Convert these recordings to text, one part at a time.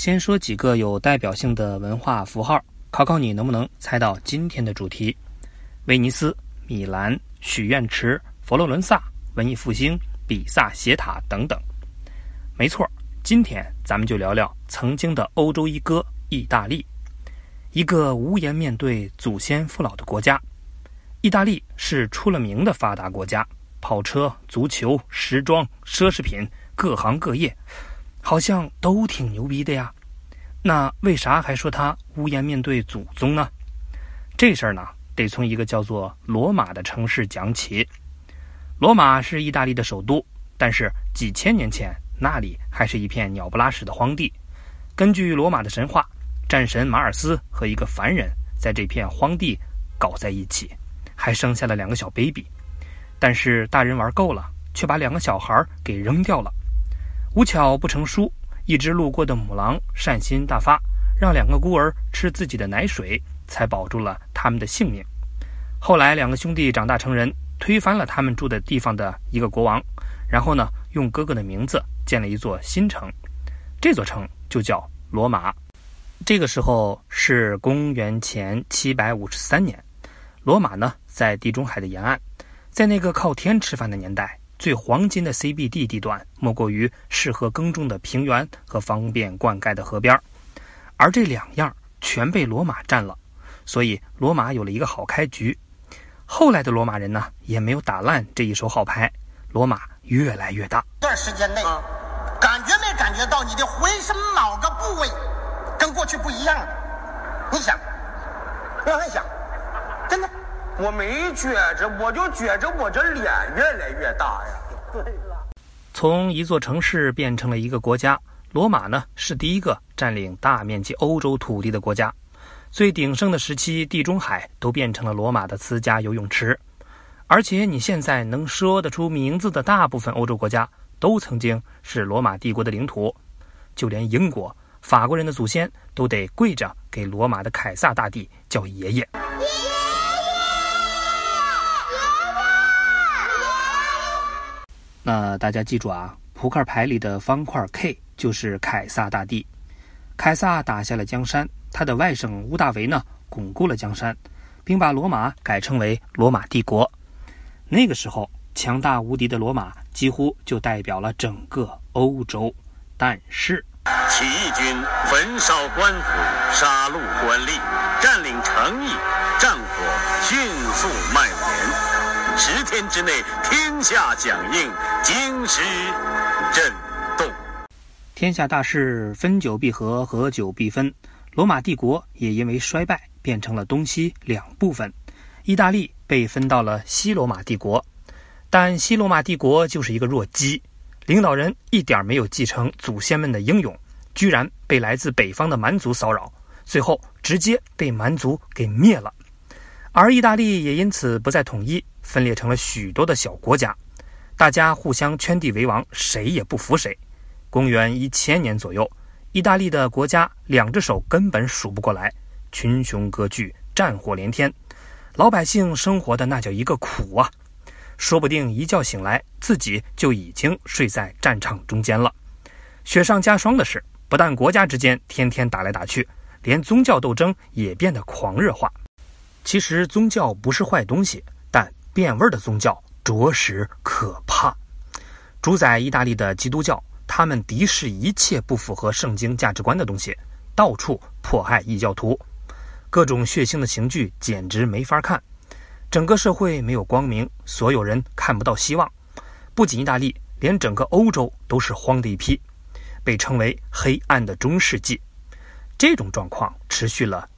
先说几个有代表性的文化符号，考考你能不能猜到今天的主题：威尼斯、米兰、许愿池、佛罗伦萨、文艺复兴、比萨斜塔等等。没错，今天咱们就聊聊曾经的欧洲一哥——意大利，一个无颜面对祖先父老的国家。意大利是出了名的发达国家，跑车、足球、时装、奢侈品，各行各业。好像都挺牛逼的呀，那为啥还说他无颜面对祖宗呢？这事儿呢，得从一个叫做罗马的城市讲起。罗马是意大利的首都，但是几千年前那里还是一片鸟不拉屎的荒地。根据罗马的神话，战神马尔斯和一个凡人在这片荒地搞在一起，还生下了两个小 baby。但是大人玩够了，却把两个小孩给扔掉了。无巧不成书，一只路过的母狼善心大发，让两个孤儿吃自己的奶水，才保住了他们的性命。后来，两个兄弟长大成人，推翻了他们住的地方的一个国王，然后呢，用哥哥的名字建了一座新城，这座城就叫罗马。这个时候是公元前七百五十三年，罗马呢在地中海的沿岸，在那个靠天吃饭的年代。最黄金的 CBD 地段，莫过于适合耕种的平原和方便灌溉的河边而这两样全被罗马占了，所以罗马有了一个好开局。后来的罗马人呢，也没有打烂这一手好牌，罗马越来越大。段时间内，感觉没感觉到你的浑身某个部位跟过去不一样了？你想，我想，真的。我没觉着，我就觉着我这脸越来越大呀。从一座城市变成了一个国家，罗马呢是第一个占领大面积欧洲土地的国家。最鼎盛的时期，地中海都变成了罗马的私家游泳池。而且你现在能说得出名字的大部分欧洲国家，都曾经是罗马帝国的领土。就连英国、法国人的祖先都得跪着给罗马的凯撒大帝叫爷爷。那大家记住啊，扑克牌里的方块 K 就是凯撒大帝。凯撒打下了江山，他的外甥屋大维呢，巩固了江山，并把罗马改称为罗马帝国。那个时候，强大无敌的罗马几乎就代表了整个欧洲。但是，起义军焚烧官府，杀戮官吏，占领城邑，战火迅速蔓延。十天之内，天下响应，京师震动。天下大势，分久必合，合久必分。罗马帝国也因为衰败，变成了东西两部分。意大利被分到了西罗马帝国，但西罗马帝国就是一个弱鸡，领导人一点没有继承祖先们的英勇，居然被来自北方的蛮族骚扰，最后直接被蛮族给灭了。而意大利也因此不再统一。分裂成了许多的小国家，大家互相圈地为王，谁也不服谁。公元一千年左右，意大利的国家两只手根本数不过来，群雄割据，战火连天，老百姓生活的那叫一个苦啊！说不定一觉醒来，自己就已经睡在战场中间了。雪上加霜的是，不但国家之间天天打来打去，连宗教斗争也变得狂热化。其实宗教不是坏东西。变味的宗教着实可怕。主宰意大利的基督教，他们敌视一切不符合圣经价值观的东西，到处迫害异教徒，各种血腥的刑具简直没法看。整个社会没有光明，所有人看不到希望。不仅意大利，连整个欧洲都是荒的一批，被称为“黑暗的中世纪”。这种状况持续了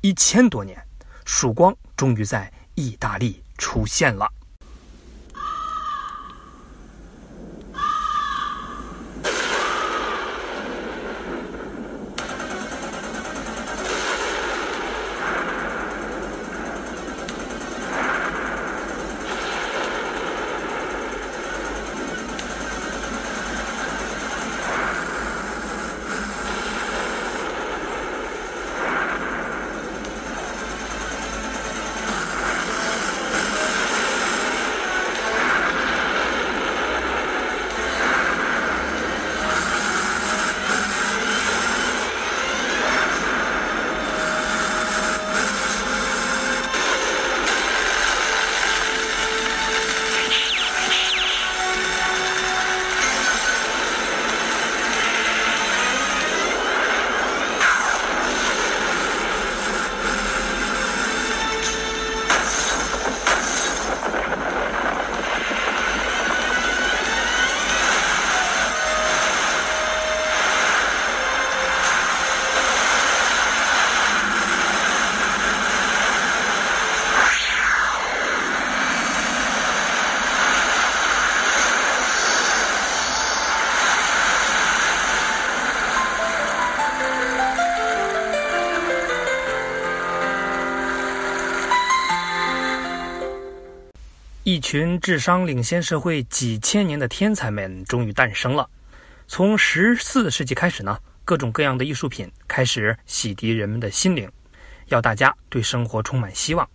一千多年，曙光终于在意大利。出现了。一群智商领先社会几千年的天才们终于诞生了。从十四世纪开始呢，各种各样的艺术品开始洗涤人们的心灵，要大家对生活充满希望。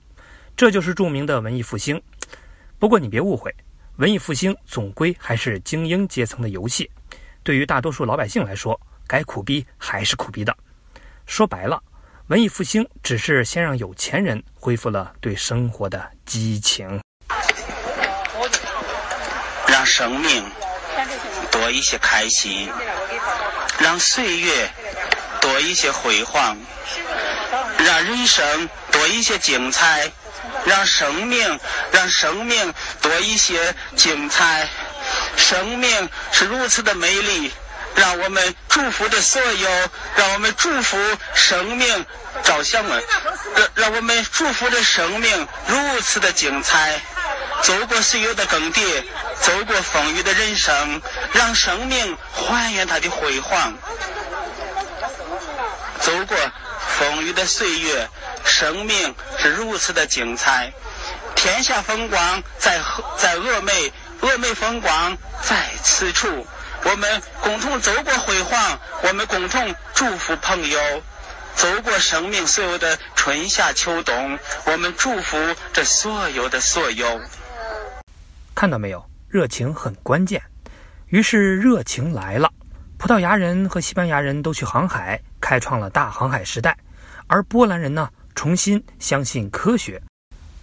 这就是著名的文艺复兴。不过你别误会，文艺复兴总归还是精英阶层的游戏，对于大多数老百姓来说，该苦逼还是苦逼的。说白了。文艺复兴只是先让有钱人恢复了对生活的激情，生命多一些开心，让岁月多一些辉煌，让人生多一些精彩，让生命让生命多一些精彩，生命是如此的美丽。让我们祝福着所有，让我们祝福生命照相们，让让我们祝福着生命如此的精彩，走过岁月的更迭，走过风雨的人生，让生命还原它的辉煌。走过风雨的岁月，生命是如此的精彩，天下风光在在峨眉，峨眉风光在此处。我们共同走过辉煌，我们共同祝福朋友走过生命所有的春夏秋冬，我们祝福这所有的所有。看到没有，热情很关键。于是热情来了，葡萄牙人和西班牙人都去航海，开创了大航海时代。而波兰人呢，重新相信科学，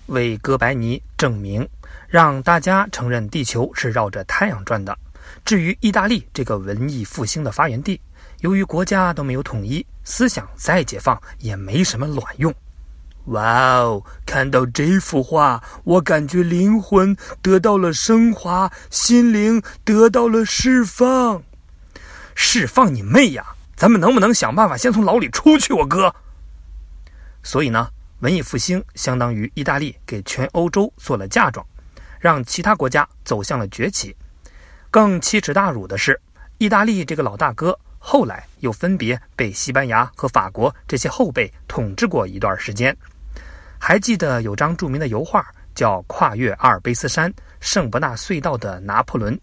为哥白尼证明，让大家承认地球是绕着太阳转的。至于意大利这个文艺复兴的发源地，由于国家都没有统一，思想再解放也没什么卵用。哇哦！看到这幅画，我感觉灵魂得到了升华，心灵得到了释放。释放你妹呀！咱们能不能想办法先从牢里出去？我哥。所以呢，文艺复兴相当于意大利给全欧洲做了嫁妆，让其他国家走向了崛起。更奇耻大辱的是，意大利这个老大哥后来又分别被西班牙和法国这些后辈统治过一段时间。还记得有张著名的油画叫《跨越阿尔卑斯山圣伯纳隧道的拿破仑》，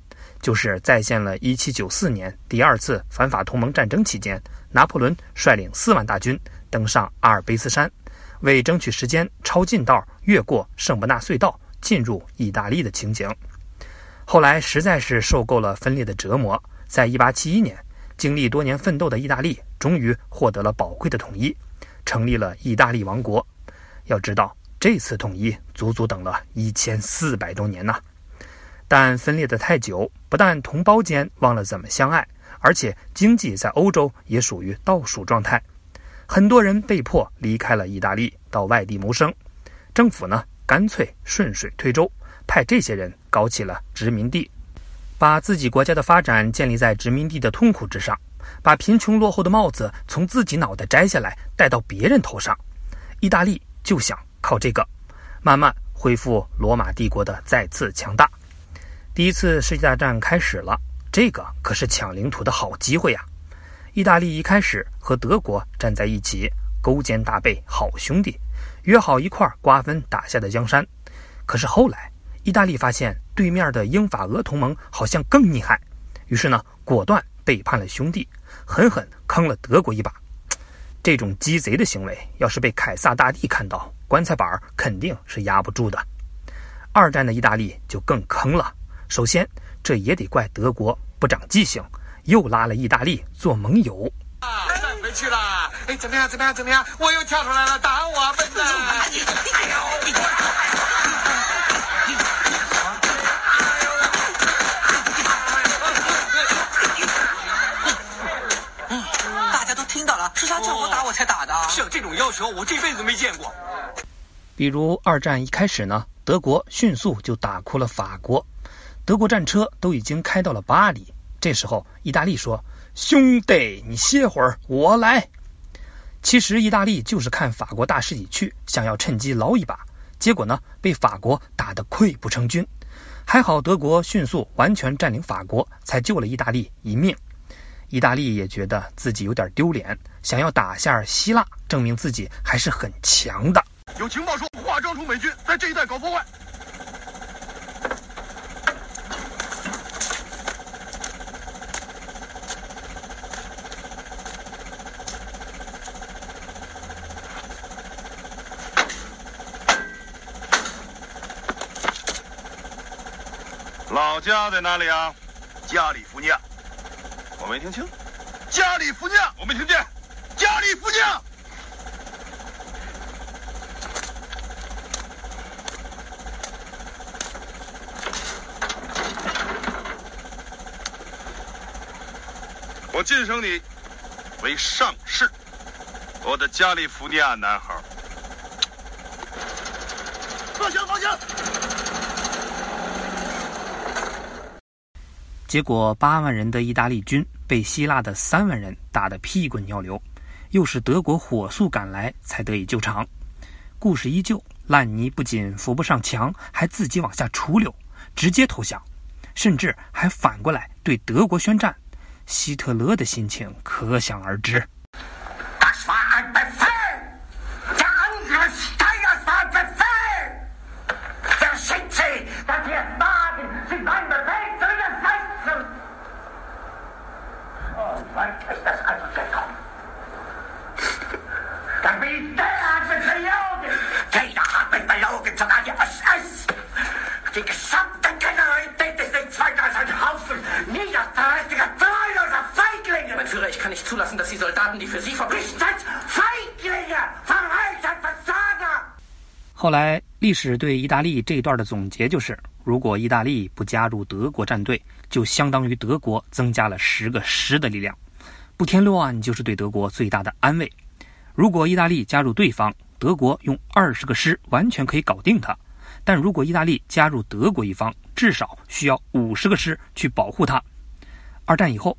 就是再现了1794年第二次反法同盟战争期间，拿破仑率领四万大军登上阿尔卑斯山，为争取时间抄近道越过圣伯纳隧道进入意大利的情景。后来实在是受够了分裂的折磨，在一八七一年，经历多年奋斗的意大利终于获得了宝贵的统一，成立了意大利王国。要知道，这次统一足足等了一千四百多年呐！但分裂的太久，不但同胞间忘了怎么相爱，而且经济在欧洲也属于倒数状态，很多人被迫离开了意大利，到外地谋生。政府呢，干脆顺水推舟。派这些人搞起了殖民地，把自己国家的发展建立在殖民地的痛苦之上，把贫穷落后的帽子从自己脑袋摘下来戴到别人头上。意大利就想靠这个，慢慢恢复罗马帝国的再次强大。第一次世界大战开始了，这个可是抢领土的好机会呀！意大利一开始和德国站在一起，勾肩搭背，好兄弟，约好一块瓜分打下的江山。可是后来，意大利发现对面的英法俄同盟好像更厉害，于是呢，果断背叛了兄弟，狠狠坑了德国一把。这种鸡贼的行为，要是被凯撒大帝看到，棺材板肯定是压不住的。二战的意大利就更坑了。首先，这也得怪德国不长记性，又拉了意大利做盟友。啊回去了，哎，怎么样？怎么样？怎么样？我又跳出来了，打我们的！哎呦！是他叫我打我才打的。像这种要求，我这辈子都没见过。比如二战一开始呢，德国迅速就打哭了法国，德国战车都已经开到了巴黎。这时候，意大利说：“兄弟，你歇会儿，我来。”其实，意大利就是看法国大势已去，想要趁机捞一把。结果呢，被法国打得溃不成军。还好德国迅速完全占领法国，才救了意大利一命。意大利也觉得自己有点丢脸想要打下希腊证明自己还是很强的。有情报说化妆成美军在这一带搞破坏。老家在哪里啊？加利福尼亚。我没听清。加利福尼亚，我没听见。加利福尼亚。我晋升你为上士，我的加利福尼亚男孩。放枪！放枪！结果，八万人的意大利军被希腊的三万人打得屁滚尿流，又是德国火速赶来才得以救场。故事依旧，烂泥不仅扶不上墙，还自己往下出溜，直接投降，甚至还反过来对德国宣战。希特勒的心情可想而知。后来，历史对意大利这一段的总结就是：如果意大利不加入德国战队，就相当于德国增加了十个师的力量，不添乱就是对德国最大的安慰。如果意大利加入对方，德国用二十个师完全可以搞定它；但如果意大利加入德国一方，至少需要五十个师去保护它。二战以后，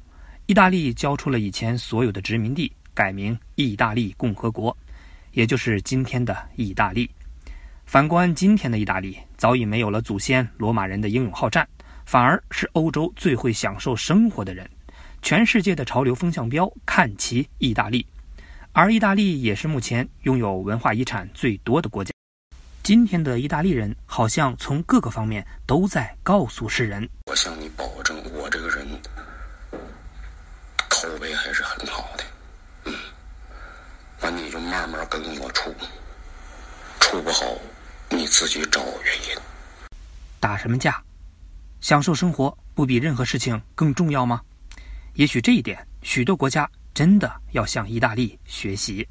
意大利交出了以前所有的殖民地，改名意大利共和国，也就是今天的意大利。反观今天的意大利，早已没有了祖先罗马人的英勇好战，反而是欧洲最会享受生活的人。全世界的潮流风向标看齐意大利，而意大利也是目前拥有文化遗产最多的国家。今天的意大利人好像从各个方面都在告诉世人：我向你保证，我这个人口碑还是很好的。嗯，那你就慢慢跟我处，处不好。你自己找原因。打什么架？享受生活不比任何事情更重要吗？也许这一点，许多国家真的要向意大利学习。